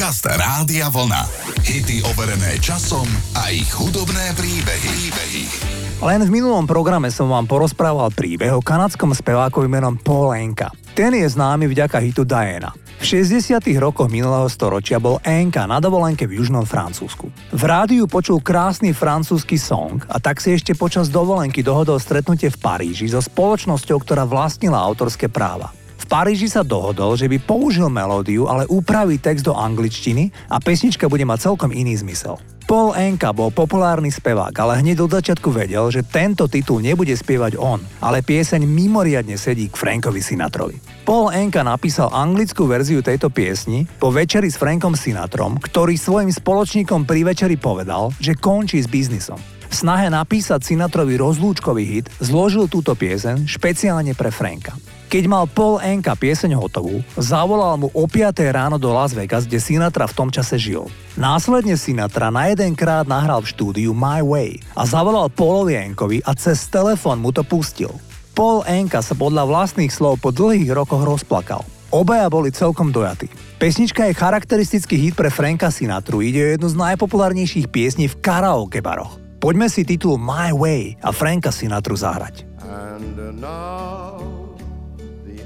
Podcast Rádia Vlna. Hity overené časom a ich hudobné príbehy. príbehy. Len v minulom programe som vám porozprával príbeh o kanadskom spevákovi menom Paul Enka. Ten je známy vďaka hitu Diana. V 60. rokoch minulého storočia bol Enka na dovolenke v južnom Francúzsku. V rádiu počul krásny francúzsky song a tak si ešte počas dovolenky dohodol stretnutie v Paríži so spoločnosťou, ktorá vlastnila autorské práva. Paríži sa dohodol, že by použil melódiu, ale upraví text do angličtiny a pesnička bude mať celkom iný zmysel. Paul Enka bol populárny spevák, ale hneď od začiatku vedel, že tento titul nebude spievať on, ale pieseň mimoriadne sedí k Frankovi Sinatrovi. Paul Enka napísal anglickú verziu tejto piesni po večeri s Frankom Sinatrom, ktorý svojim spoločníkom pri večeri povedal, že končí s biznisom. V snahe napísať Sinatrovi rozlúčkový hit zložil túto pieseň špeciálne pre Franka. Keď mal Paul Enka pieseň hotovú, zavolal mu o 5 ráno do Las Vegas, kde Sinatra v tom čase žil. Následne Sinatra na jeden krát nahral v štúdiu My Way a zavolal Paulovi Enkovi a cez telefón mu to pustil. Paul Enka sa podľa vlastných slov po dlhých rokoch rozplakal. Obaja boli celkom dojatí. Pesnička je charakteristický hit pre Franka Sinatru, ide o jednu z najpopulárnejších piesní v karaoke baroch. Poďme si titul My Way a Franka Sinatru zahrať. And now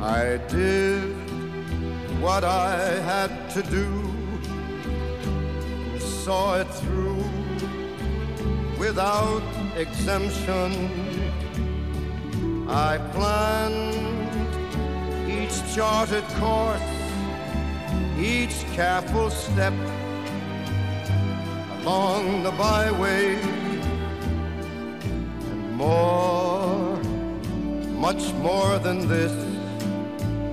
I did what I had to do, saw it through without exemption. I planned each charted course, each careful step along the byway, and more, much more than this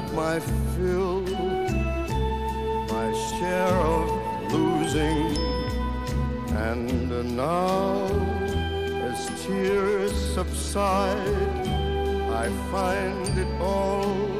had my fill, my share of losing, and now as tears subside, I find it all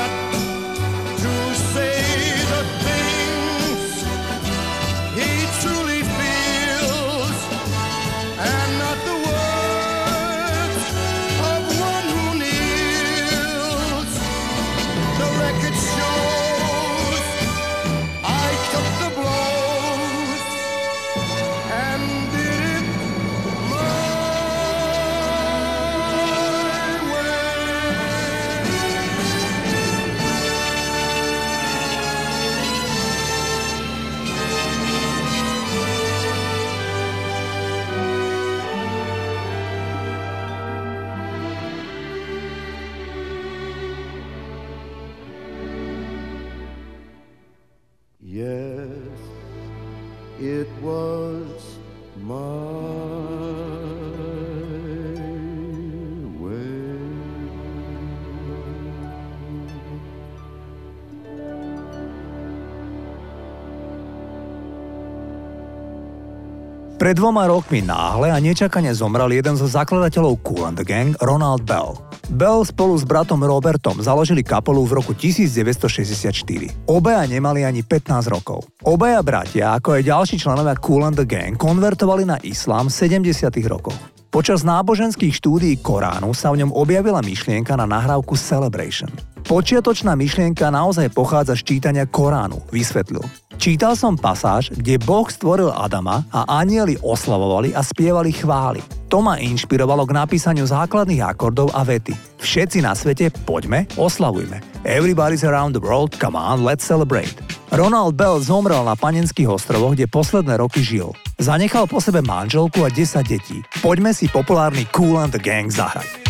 Pred dvoma rokmi náhle a nečakane zomrel jeden zo zakladateľov Cool and the Gang, Ronald Bell. Bell spolu s bratom Robertom založili kapelu v roku 1964. Obaja nemali ani 15 rokov. Obaja bratia, ako aj ďalší členovia Cool and the Gang, konvertovali na islám v 70. rokoch. Počas náboženských štúdií Koránu sa v ňom objavila myšlienka na nahrávku Celebration. Počiatočná myšlienka naozaj pochádza z čítania Koránu, vysvetlil. Čítal som pasáž, kde Boh stvoril Adama a anieli oslavovali a spievali chvály. To ma inšpirovalo k napísaniu základných akordov a vety. Všetci na svete, poďme, oslavujme. Everybody's around the world, come on, let's celebrate. Ronald Bell zomrel na Panenských ostrovoch, kde posledné roky žil. Zanechal po sebe manželku a 10 detí. Poďme si populárny Cool and the Gang zahrať.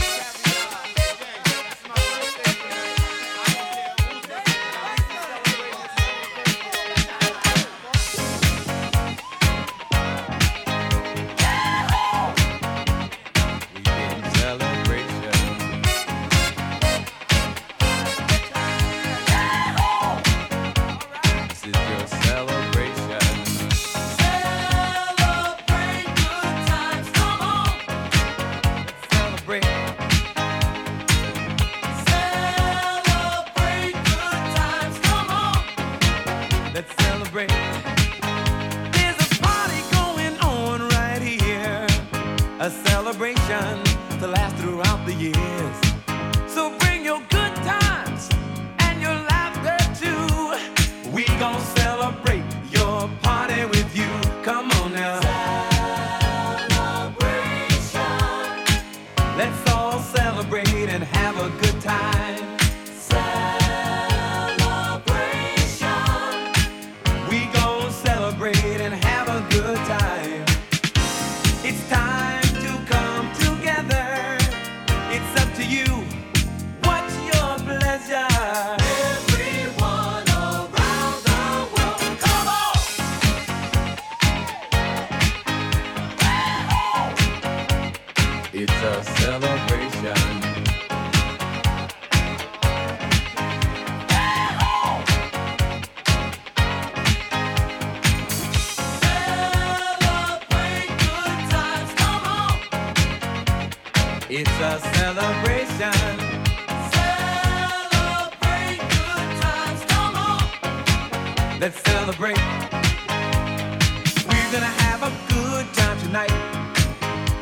It's a celebration. It's a celebration. Celebrate good times, come on. Let's celebrate. We're gonna have a good time tonight.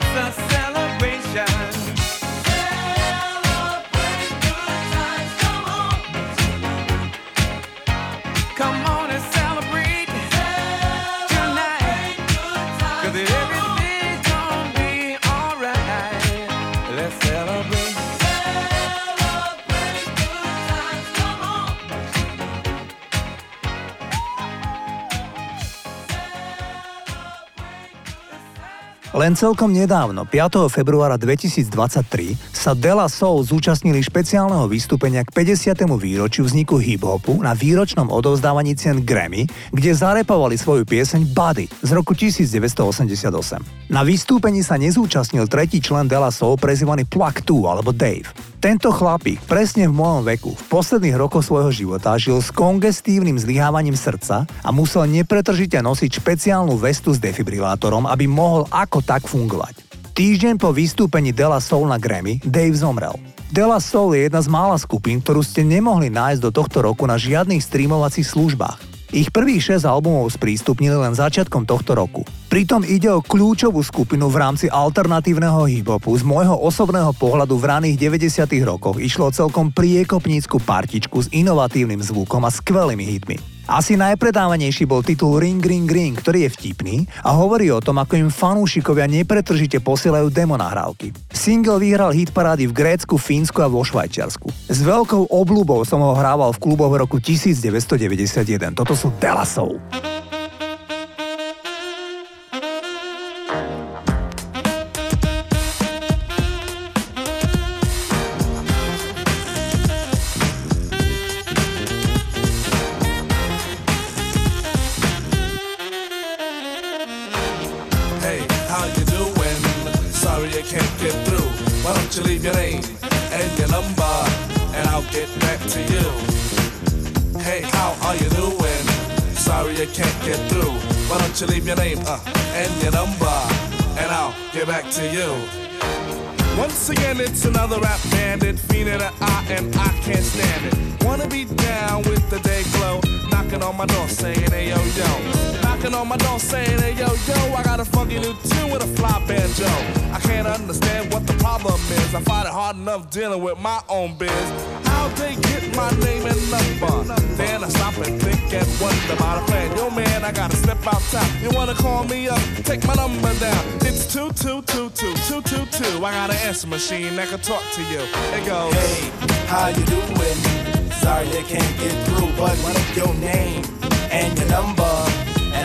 Jesus. Len celkom nedávno, 5. februára 2023, sa Dela Soul zúčastnili špeciálneho vystúpenia k 50. výročiu vzniku hip-hopu na výročnom odovzdávaní cien Grammy, kde zarepovali svoju pieseň Buddy z roku 1988. Na vystúpení sa nezúčastnil tretí člen Dela Soul prezývaný Plug 2 alebo Dave. Tento chlapík presne v mojom veku v posledných rokoch svojho života žil s kongestívnym zlyhávaním srdca a musel nepretržite nosiť špeciálnu vestu s defibrilátorom, aby mohol ako tak fungovať. Týždeň po vystúpení Dela Soul na Grammy Dave zomrel. Dela Soul je jedna z mála skupín, ktorú ste nemohli nájsť do tohto roku na žiadnych streamovacích službách. Ich prvých 6 albumov sprístupnili len začiatkom tohto roku. Pritom ide o kľúčovú skupinu v rámci alternatívneho hip-hopu. Z môjho osobného pohľadu v raných 90 rokoch išlo celkom priekopnícku partičku s inovatívnym zvukom a skvelými hitmi. Asi najpredávanejší bol titul Ring Ring Ring, ktorý je vtipný a hovorí o tom, ako im fanúšikovia nepretržite posielajú demo nahrávky. Single vyhral hit parády v Grécku, Fínsku a vo Švajčiarsku. S veľkou obľubou som ho hrával v kluboch v roku 1991. Toto sú Delasov. To you. Once again, it's another rap bandit, fiend in the eye, and I can't stand it. Wanna be down with the day glow, knocking on my door saying, hey yo yo. Knocking on my door saying, hey yo yo, I got a funky new tune with a fly banjo. I can't understand what the problem is. I find it hard enough dealing with my own biz. How'd they get my name and number? Then I stop and think and wonder about a plan. Yo, man, I gotta step outside. You wanna call me up? Take my number down. It's 2222 222. I got an answer machine that can talk to you. It goes, Hey, how you doing? Sorry I can't get through, but what your name and your number?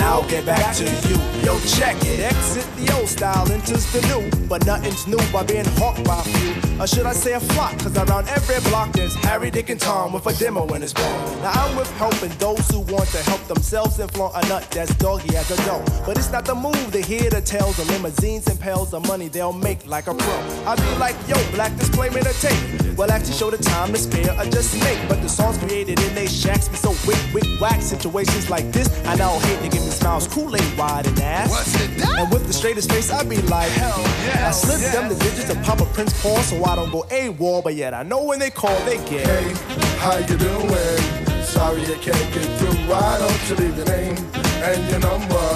I'll get back to you. Yo, check it. Exit the old style, enters the new. But nothing's new by being hawked by a few. Or should I say a flock? Cause around every block there's Harry, Dick, and Tom with a demo in his ball. Now I'm with helping those who want to help themselves and flaunt a nut that's doggy as a dough. But it's not the move to hear the tales of limousines and pails of money they'll make like a pro. I be like, yo, black display made a tape. Well, actually show the time to spare or just make. But the songs created in they shacks be so wick, wick, whack. Situations like this, I now hate to give me smiles, Kool-Aid wide and ass. What's it that? And with the straightest face, I be like, hell yeah. I slip yes. them the digits and pop a Prince Paul so I don't go A-wall. But yet I know when they call, they get. Hey, how you doing? Sorry I can't get through. Why don't you leave your name and your number,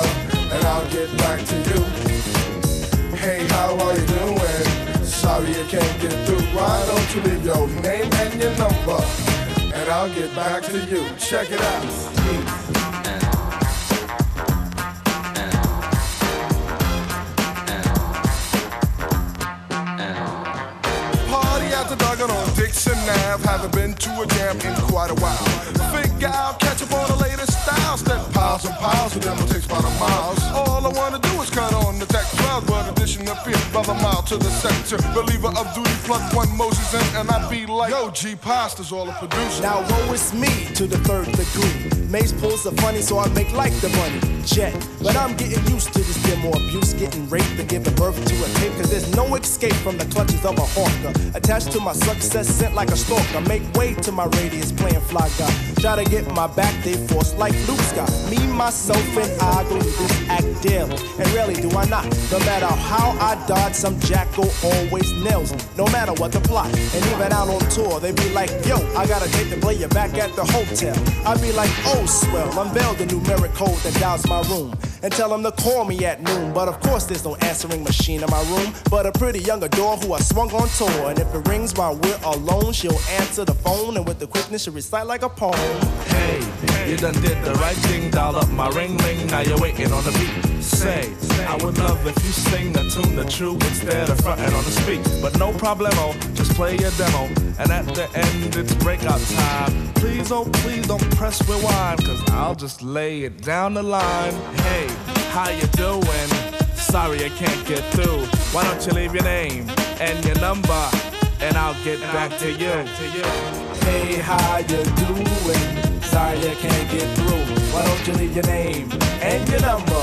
and I'll get back to you. Hey, how are you doing? Sorry I can't get through. Why don't you leave your name and your number, and I'll get back to you. Check it out. Haven't been to a jam in quite a while. Figure out, catch up on the latest styles. Step piles and piles of them will take about a mile. All I wanna do is cut on the tech but addition of fear, brother mile to the sector. Believer of duty, plug one Moses in, and I be like, yo, G Pasta's all the producer. Now woe is me to the third degree. Mace pulls the funny, so I make like the money. Jet, but I'm getting used to this demo abuse, getting raped and giving birth to a tape, cause there's no escape from the clutches of a hawker. Attached to my success, sent like a stalker. Make way to my radius, playing fly guy. Try to get my back, they force like Luke Scott. Me, myself, and I through this act daily. And really do I not. No matter how I dodge, some jackal always nails me. No matter what the plot. And even out on tour, they be like, yo, I gotta take the player back at the hotel. I be like, oh, swell. Unveil the numeric code that dials my room. And tell them to call me at noon. But of course, there's no answering machine in my room. But a pretty young adore who I swung on tour. And if it rings while we're alone, she'll answer the phone. And with the quickness, she'll recite like a poem. Hey, you done did the right thing. Dial up my ring ring. Now you're waiting on the beat. Say, I would love if you sing the tune the true instead of fronting on the speak. But no problemo, just play your demo. And at the end, it's breakout time. Please, oh, please don't press rewind, cause I'll just lay it down the line. Hey, how you doing? Sorry I can't get through. Why don't you leave your name and your number, and I'll get back to you. Hey, how you doing? I can't get through. Why don't you leave your name and your number?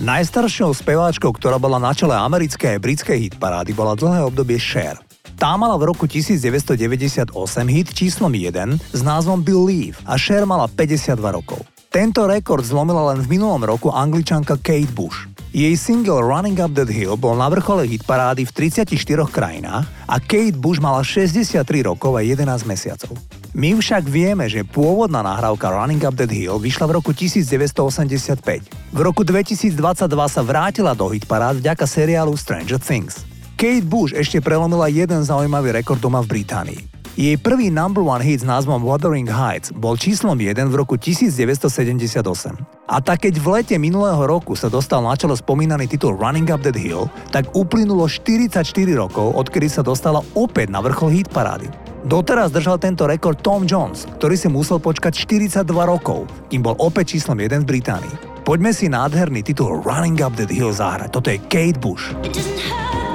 Najstaršou speváčkou, ktorá bola na čele americkej a britskej hitparády, bola dlhé obdobie Cher. Tá mala v roku 1998 hit číslom 1 s názvom Believe a Cher mala 52 rokov. Tento rekord zlomila len v minulom roku angličanka Kate Bush. Jej single Running Up That Hill bol na vrchole hitparády v 34 krajinách a Kate Bush mala 63 rokov a 11 mesiacov. My však vieme, že pôvodná nahrávka Running Up That Hill vyšla v roku 1985. V roku 2022 sa vrátila do hitparád vďaka seriálu Stranger Things. Kate Bush ešte prelomila jeden zaujímavý rekord doma v Británii. Jej prvý number one hit s názvom Wuthering Heights bol číslom 1 v roku 1978. A tak keď v lete minulého roku sa dostal na čelo spomínaný titul Running Up That Hill, tak uplynulo 44 rokov, odkedy sa dostala opäť na vrchol hit parády. Doteraz držal tento rekord Tom Jones, ktorý si musel počkať 42 rokov, kým bol opäť číslom 1 v Británii. Poďme si nádherný titul Running Up That Hill zahrať. Toto je Kate Bush. It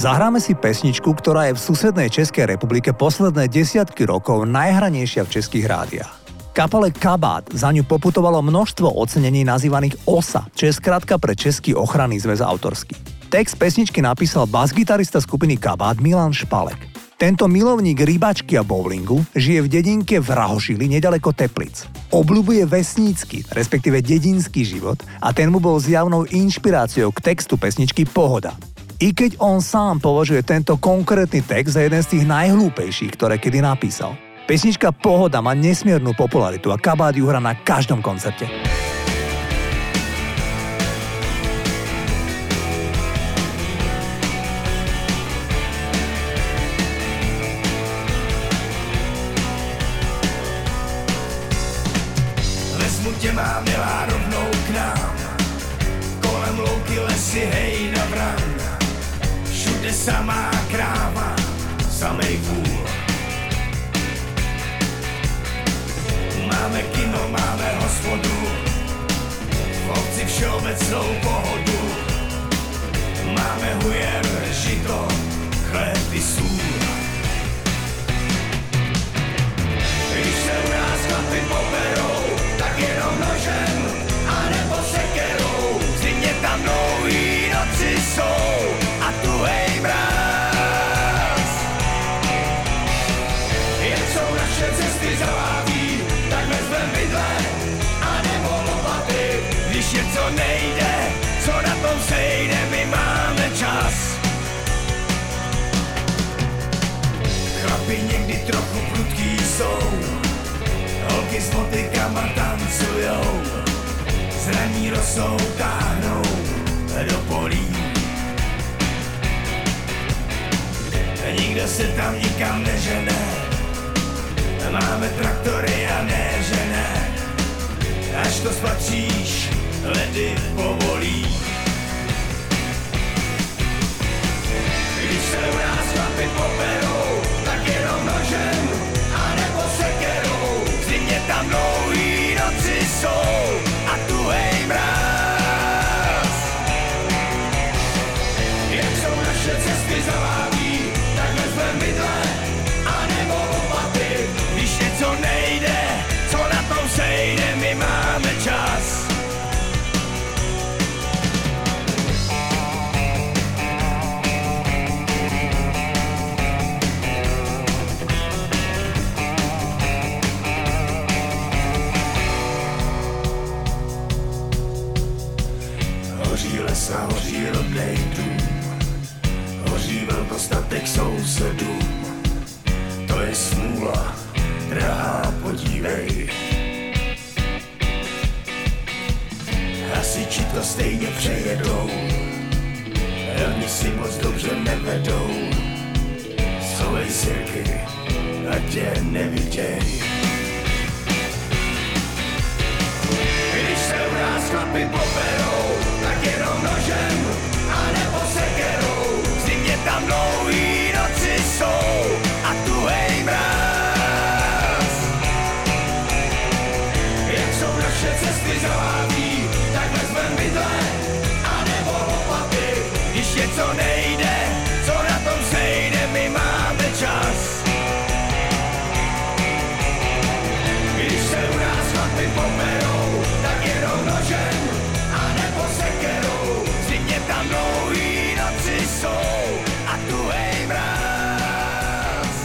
Zahráme si pesničku, ktorá je v susednej Českej republike posledné desiatky rokov najhranejšia v českých rádiách. Kapale Kabát za ňu poputovalo množstvo ocenení nazývaných OSA, čo je skratka pre Český ochranný zväz autorský. Text pesničky napísal basgitarista skupiny Kabát Milan Špalek. Tento milovník rybačky a bowlingu žije v dedinke v Rahošili nedaleko Teplic. Obľubuje vesnícky, respektíve dedinský život a ten mu bol zjavnou inšpiráciou k textu pesničky Pohoda. I keď on sám považuje tento konkrétny text za jeden z tých najhlúpejších, ktoré kedy napísal. Pesnička Pohoda má nesmiernu popularitu a Kabát ju hrá na každom koncerte. Samá kráva, samej vůl Máme kino, máme hospodu, v obci všeobecnou pohodu. Máme hujer, žito, chléb i sůl. Když se u nás chlapi poberou, jsou, holky s motykama tancujou, zraní rosou táhnou do polí. Nikdo se tam nikam nežene, Máme traktory a ne, Až to spatříš, ledy povolí. Když se u nás chlapi poperou, tak jenom nožem přejedou Oni si moc dobře nevedou. Schovej sirky, ať tě neviděj. Když se u nás chlapi poperou, Něco nejde, co na tom sejde, my máme čas. Když se u nás chlapi poperou, tak jenom nožem a nebo sekerou. V zimě tam dlouhý noci jsou a tu hej mráz.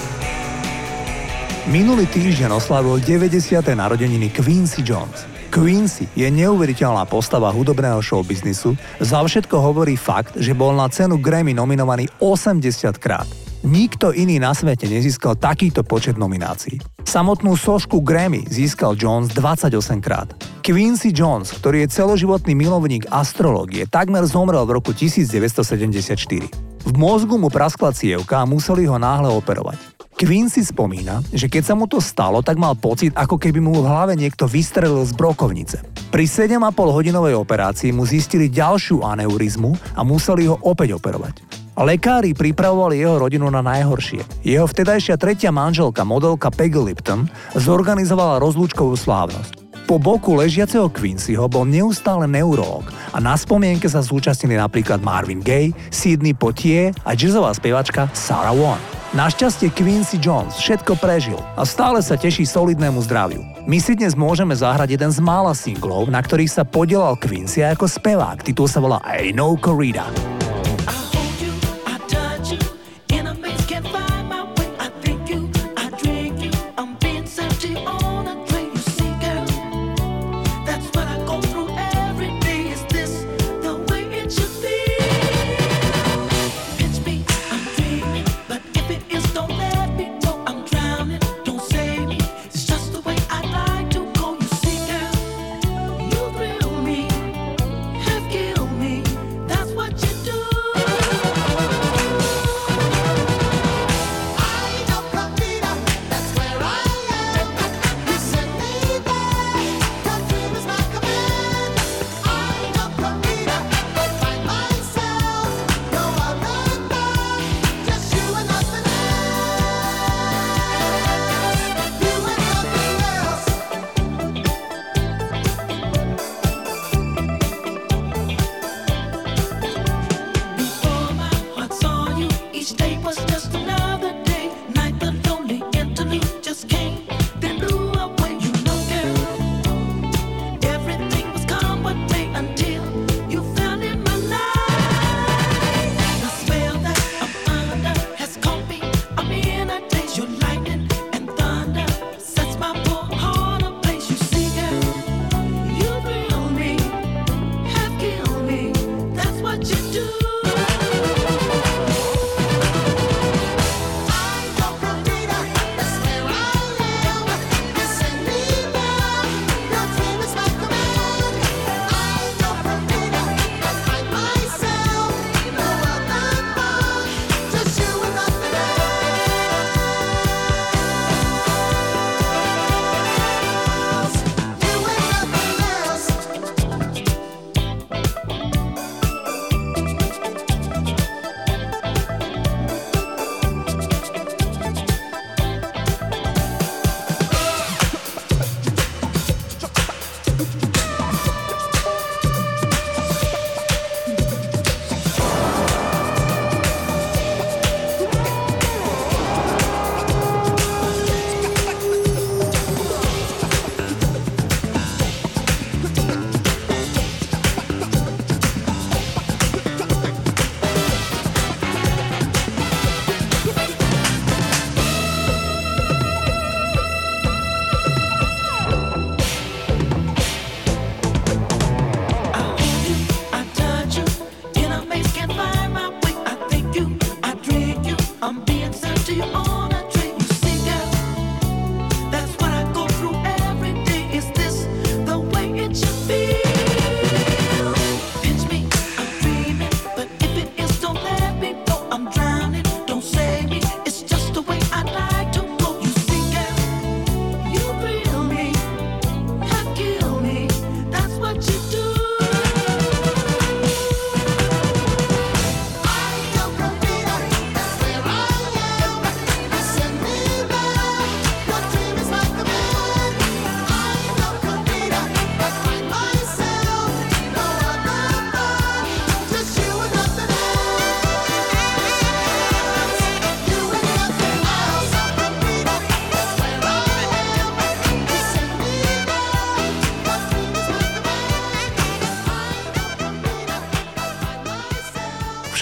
Minulý týždeň oslavil 90. narodeniny Quincy Jones. Quincy je neuveriteľná postava hudobného showbiznisu, za všetko hovorí fakt, že bol na cenu Grammy nominovaný 80 krát. Nikto iný na svete nezískal takýto počet nominácií. Samotnú sošku Grammy získal Jones 28 krát. Quincy Jones, ktorý je celoživotný milovník astrológie, takmer zomrel v roku 1974. V mozgu mu praskla cievka a museli ho náhle operovať. Quincy spomína, že keď sa mu to stalo, tak mal pocit, ako keby mu v hlave niekto vystrelil z brokovnice. Pri 7,5 hodinovej operácii mu zistili ďalšiu aneurizmu a museli ho opäť operovať. Lekári pripravovali jeho rodinu na najhoršie. Jeho vtedajšia tretia manželka, modelka Peggy Lipton, zorganizovala rozlúčkovú slávnosť. Po boku ležiaceho Quincyho bol neustále neurolog a na spomienke sa zúčastnili napríklad Marvin Gaye, Sidney Poitier a jazzová spevačka Sarah Vaughan. Našťastie Quincy Jones všetko prežil a stále sa teší solidnému zdraviu. My si dnes môžeme zahrať jeden z mála singlov, na ktorých sa podielal Quincy ako spevák. Titul sa volá Ain't No Corrida.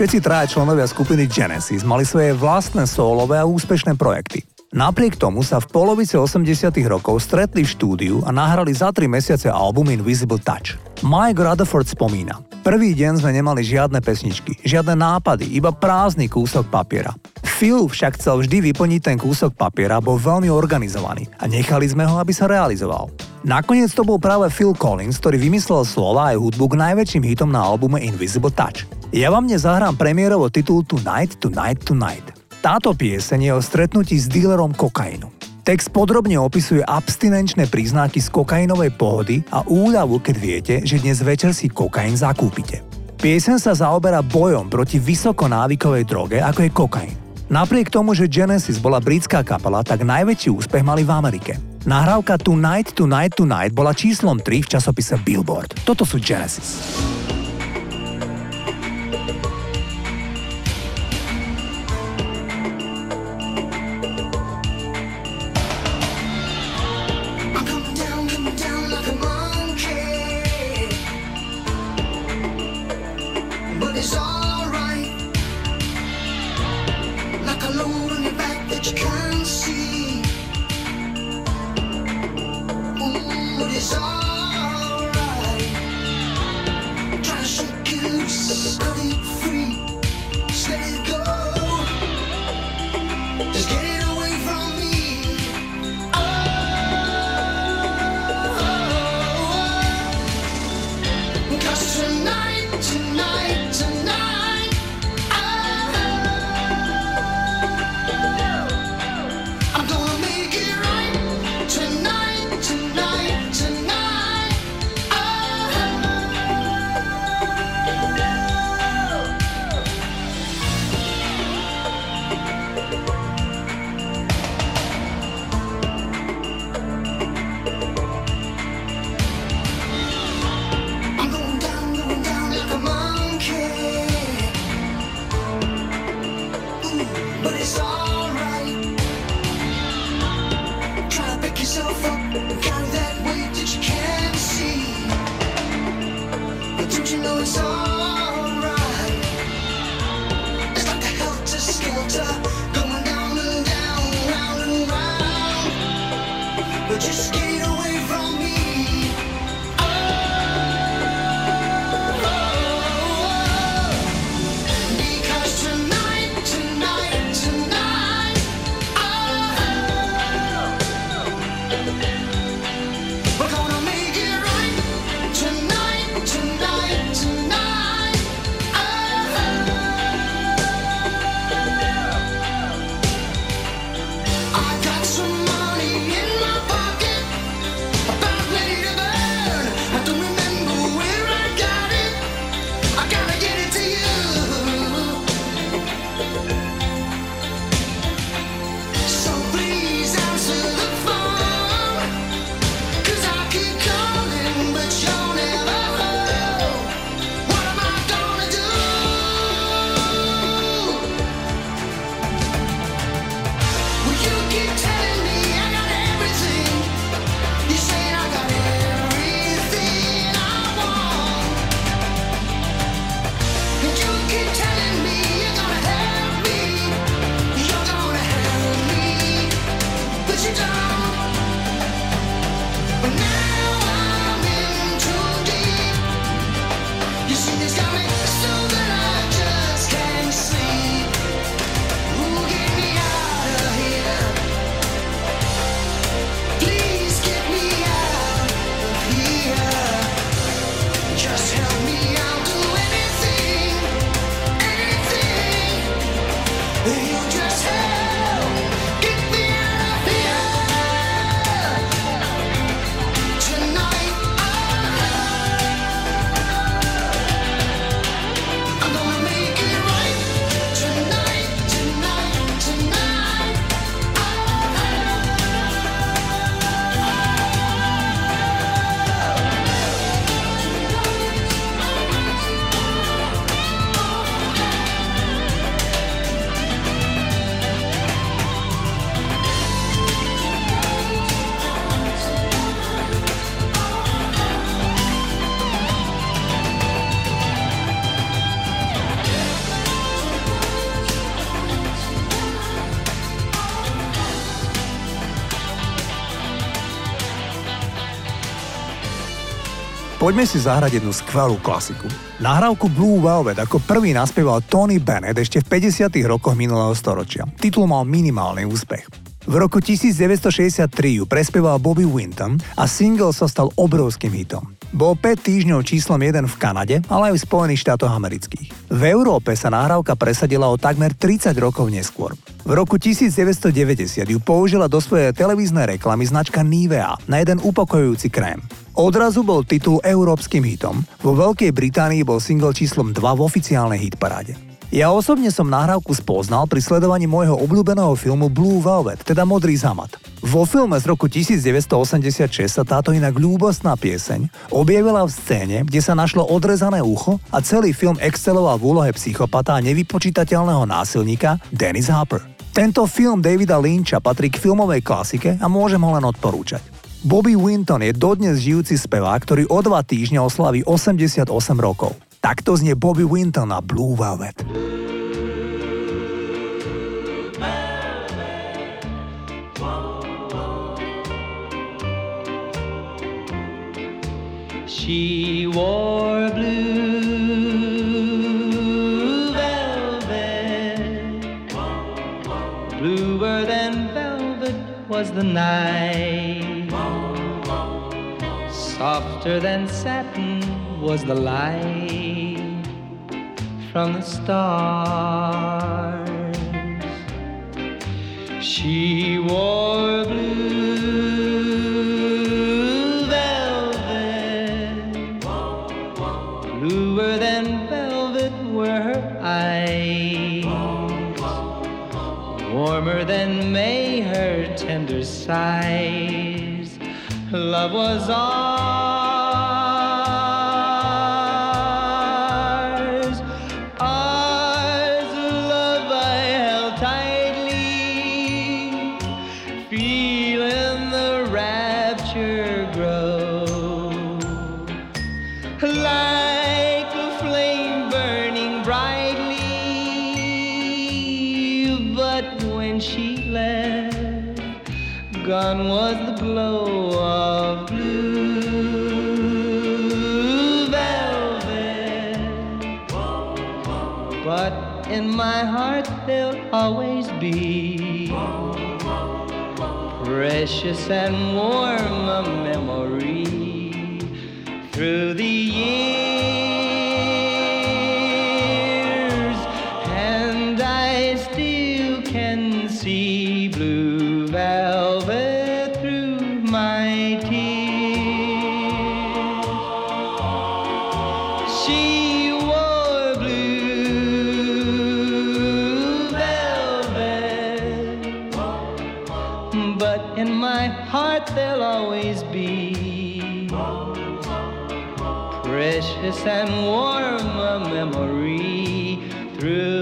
Všetci traja členovia skupiny Genesis mali svoje vlastné solové a úspešné projekty. Napriek tomu sa v polovici 80 rokov stretli v štúdiu a nahrali za 3 mesiace album Invisible Touch. Mike Rutherford spomína. Prvý deň sme nemali žiadne pesničky, žiadne nápady, iba prázdny kúsok papiera. Phil však chcel vždy vyplniť ten kúsok papiera, bol veľmi organizovaný a nechali sme ho, aby sa realizoval. Nakoniec to bol práve Phil Collins, ktorý vymyslel slova aj hudbu k najväčším hitom na albume Invisible Touch. Ja vám dnes zahrám premiérovo titul Tonight, Tonight, Tonight. Táto pieseň je o stretnutí s dílerom kokainu. Text podrobne opisuje abstinenčné príznaky z kokainovej pohody a úľavu, keď viete, že dnes večer si kokain zakúpite. Piesen sa zaoberá bojom proti vysokonávykovej droge, ako je kokain. Napriek tomu, že Genesis bola britská kapela, tak najväčší úspech mali v Amerike. Nahrávka Tonight, Tonight, Tonight bola číslom 3 v časopise Billboard. Toto sú Genesis. Poďme si zahrať jednu skvelú klasiku. Nahrávku Blue Velvet ako prvý naspieval Tony Bennett ešte v 50. rokoch minulého storočia. Titul mal minimálny úspech. V roku 1963 ju prespieval Bobby Winton a single sa stal obrovským hitom. Bol 5 týždňov číslom 1 v Kanade, ale aj v Spojených štátoch amerických. V Európe sa nahrávka presadila o takmer 30 rokov neskôr. V roku 1990 ju použila do svojej televíznej reklamy značka Nivea na jeden upokojujúci krém. Odrazu bol titul európskym hitom. Vo Veľkej Británii bol single číslom 2 v oficiálnej hitparáde. Ja osobne som nahrávku spoznal pri sledovaní môjho obľúbeného filmu Blue Velvet, teda Modrý zamat. Vo filme z roku 1986 sa táto inak ľúbostná pieseň objavila v scéne, kde sa našlo odrezané ucho a celý film exceloval v úlohe psychopata a nevypočítateľného násilníka Dennis Hopper. Tento film Davida Lynča patrí k filmovej klasike a môžem ho len odporúčať. Bobby Winton je dodnes žijúci spevák, ktorý o dva týždne oslaví 88 rokov. Takto znie Bobby Winton na Blue Velvet. She wore blue velvet. Bluer than velvet was the night. Softer than satin was the light from the stars. She wore blue velvet. Bluer than velvet were her eyes. Warmer than May her tender sighs. Love was ours. Precious and warm heart there'll always be. Precious and warm a memory through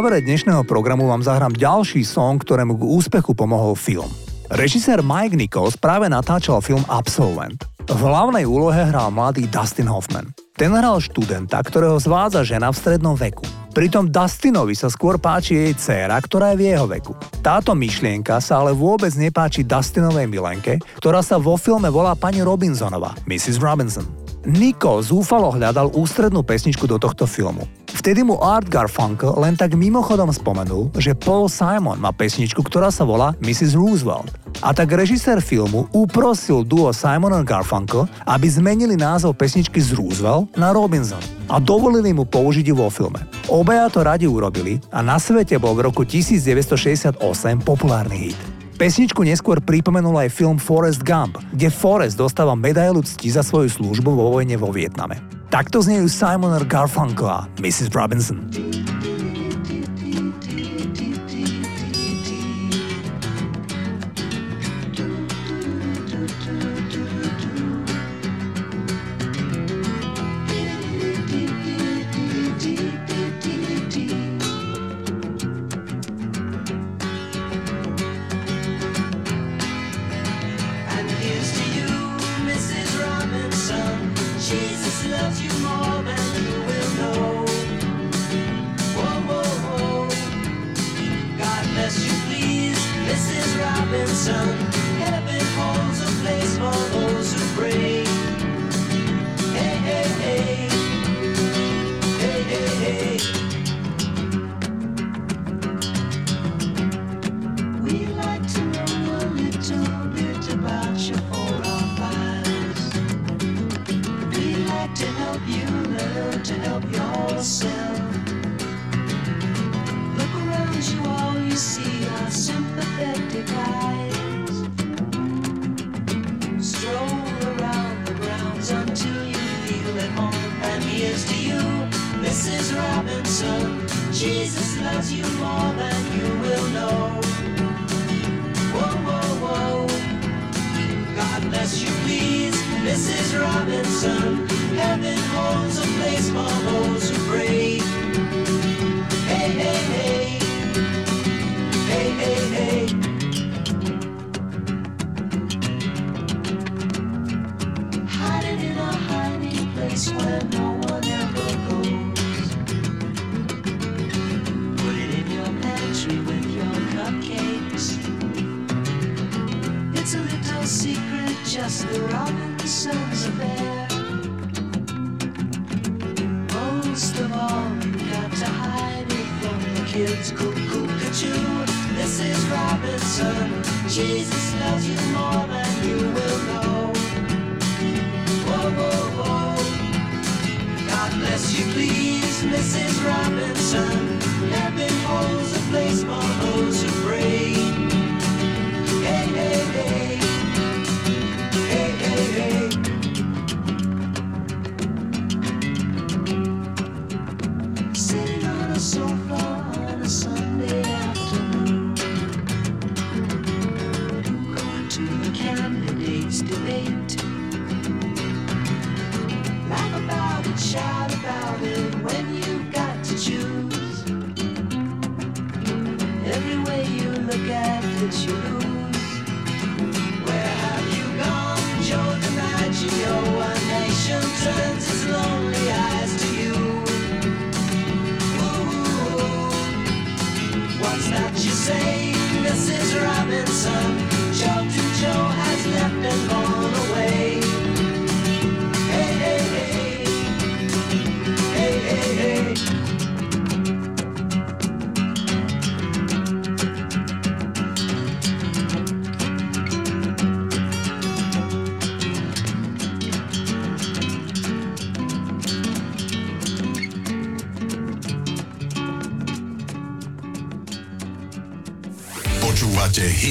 závere dnešného programu vám zahrám ďalší song, ktorému k úspechu pomohol film. Režisér Mike Nichols práve natáčal film Absolvent. V hlavnej úlohe hral mladý Dustin Hoffman. Ten hral študenta, ktorého zvádza žena v strednom veku. Pritom Dustinovi sa skôr páči jej dcéra, ktorá je v jeho veku. Táto myšlienka sa ale vôbec nepáči Dustinovej milenke, ktorá sa vo filme volá pani Robinsonová, Mrs. Robinson. Nico zúfalo hľadal ústrednú pesničku do tohto filmu. Vtedy mu Art Garfunkel len tak mimochodom spomenul, že Paul Simon má pesničku, ktorá sa volá Mrs. Roosevelt. A tak režisér filmu uprosil duo Simon a Garfunkel, aby zmenili názov pesničky z Roosevelt na Robinson a dovolili mu použiť ju vo filme. Obaja to radi urobili a na svete bol v roku 1968 populárny hit. Pesničku neskôr pripomenul aj film Forrest Gump, kde Forrest dostáva medailu cti za svoju službu vo vojne vo Vietname. Takto znejú Simon a Garfunkel a Mrs. Robinson. for